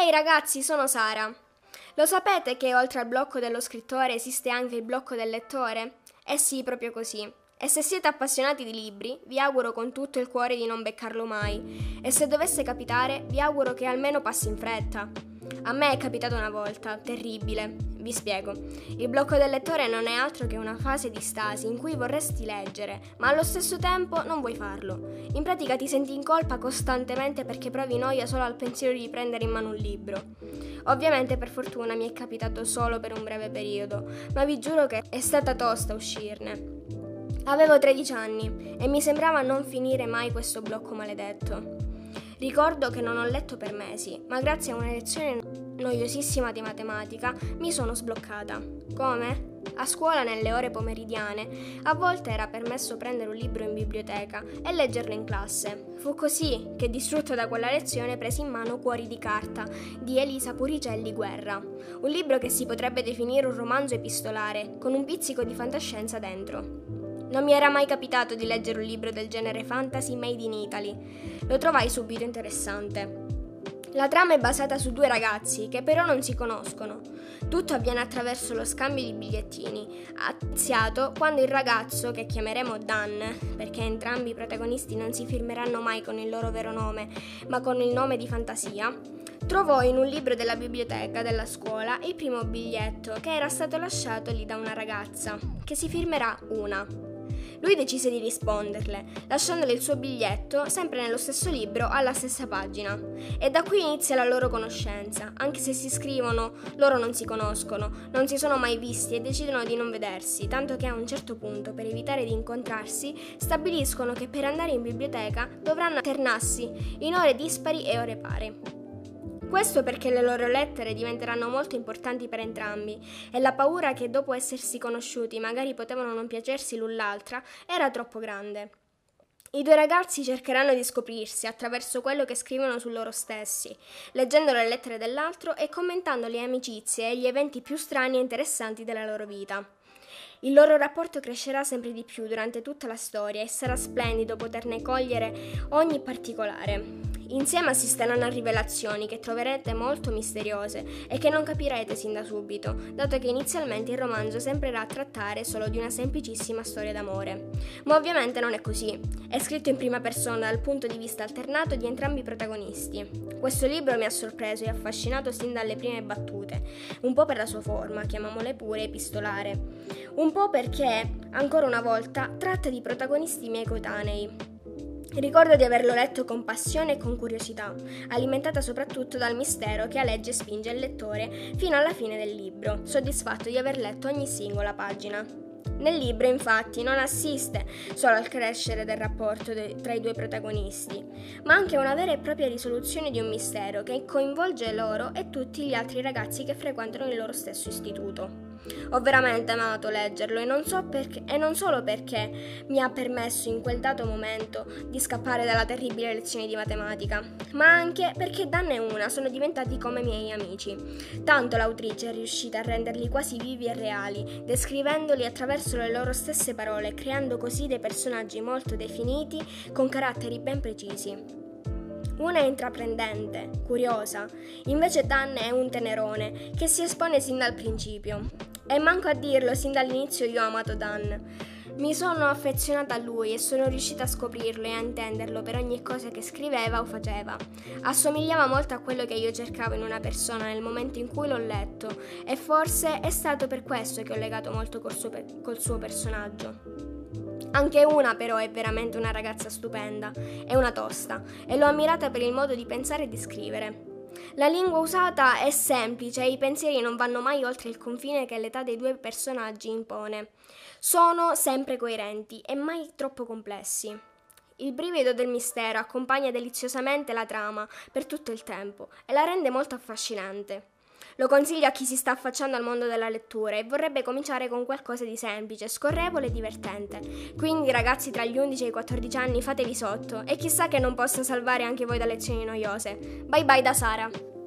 Ehi ragazzi, sono Sara. Lo sapete che oltre al blocco dello scrittore esiste anche il blocco del lettore? Eh sì, proprio così. E se siete appassionati di libri, vi auguro con tutto il cuore di non beccarlo mai. E se dovesse capitare, vi auguro che almeno passi in fretta. A me è capitato una volta, terribile. Vi spiego. Il blocco del lettore non è altro che una fase di stasi in cui vorresti leggere, ma allo stesso tempo non vuoi farlo. In pratica ti senti in colpa costantemente perché provi noia solo al pensiero di prendere in mano un libro. Ovviamente per fortuna mi è capitato solo per un breve periodo, ma vi giuro che è stata tosta uscirne. Avevo 13 anni e mi sembrava non finire mai questo blocco maledetto. Ricordo che non ho letto per mesi, ma grazie a una lezione noiosissima di matematica mi sono sbloccata. Come? A scuola nelle ore pomeridiane a volte era permesso prendere un libro in biblioteca e leggerlo in classe. Fu così che, distrutto da quella lezione, presi in mano Cuori di carta di Elisa Puricelli Guerra, un libro che si potrebbe definire un romanzo epistolare, con un pizzico di fantascienza dentro. Non mi era mai capitato di leggere un libro del genere fantasy made in Italy. Lo trovai subito interessante. La trama è basata su due ragazzi che però non si conoscono. Tutto avviene attraverso lo scambio di bigliettini, iniziato quando il ragazzo, che chiameremo Dan, perché entrambi i protagonisti non si firmeranno mai con il loro vero nome, ma con il nome di fantasia, trovò in un libro della biblioteca della scuola il primo biglietto che era stato lasciato lì da una ragazza, che si firmerà Una. Lui decise di risponderle, lasciandole il suo biglietto sempre nello stesso libro alla stessa pagina. E da qui inizia la loro conoscenza, anche se si scrivono, loro non si conoscono, non si sono mai visti e decidono di non vedersi, tanto che a un certo punto, per evitare di incontrarsi, stabiliscono che per andare in biblioteca dovranno alternarsi in ore dispari e ore pari. Questo perché le loro lettere diventeranno molto importanti per entrambi e la paura che dopo essersi conosciuti magari potevano non piacersi l'un l'altra era troppo grande. I due ragazzi cercheranno di scoprirsi attraverso quello che scrivono su loro stessi, leggendo le lettere dell'altro e commentando le amicizie e gli eventi più strani e interessanti della loro vita. Il loro rapporto crescerà sempre di più durante tutta la storia e sarà splendido poterne cogliere ogni particolare. Insieme assisteranno a rivelazioni che troverete molto misteriose e che non capirete sin da subito, dato che inizialmente il romanzo sembrerà trattare solo di una semplicissima storia d'amore. Ma ovviamente non è così. È scritto in prima persona dal punto di vista alternato di entrambi i protagonisti. Questo libro mi ha sorpreso e affascinato sin dalle prime battute, un po' per la sua forma, chiamiamole pure epistolare, un po' perché, ancora una volta, tratta di protagonisti miei coetanei, Ricordo di averlo letto con passione e con curiosità, alimentata soprattutto dal mistero che aleggia e spinge il lettore fino alla fine del libro, soddisfatto di aver letto ogni singola pagina. Nel libro, infatti, non assiste solo al crescere del rapporto de- tra i due protagonisti, ma anche a una vera e propria risoluzione di un mistero che coinvolge loro e tutti gli altri ragazzi che frequentano il loro stesso istituto. Ho veramente amato leggerlo e non, so perché, e non solo perché mi ha permesso in quel dato momento di scappare dalla terribile lezione di matematica, ma anche perché Dan e Una sono diventati come miei amici. Tanto l'autrice è riuscita a renderli quasi vivi e reali, descrivendoli attraverso le loro stesse parole, creando così dei personaggi molto definiti con caratteri ben precisi. Una è intraprendente, curiosa, invece Dan è un tenerone che si espone sin dal principio. E manco a dirlo, sin dall'inizio io ho amato Dan. Mi sono affezionata a lui e sono riuscita a scoprirlo e a intenderlo per ogni cosa che scriveva o faceva. Assomigliava molto a quello che io cercavo in una persona nel momento in cui l'ho letto e forse è stato per questo che ho legato molto col suo, pe- col suo personaggio. Anche una però è veramente una ragazza stupenda, è una tosta e l'ho ammirata per il modo di pensare e di scrivere. La lingua usata è semplice e i pensieri non vanno mai oltre il confine che l'età dei due personaggi impone. Sono sempre coerenti e mai troppo complessi. Il brivido del mistero accompagna deliziosamente la trama per tutto il tempo e la rende molto affascinante. Lo consiglio a chi si sta affacciando al mondo della lettura e vorrebbe cominciare con qualcosa di semplice, scorrevole e divertente. Quindi ragazzi tra gli 11 e i 14 anni fatevi sotto e chissà che non possa salvare anche voi da lezioni noiose. Bye bye da Sara!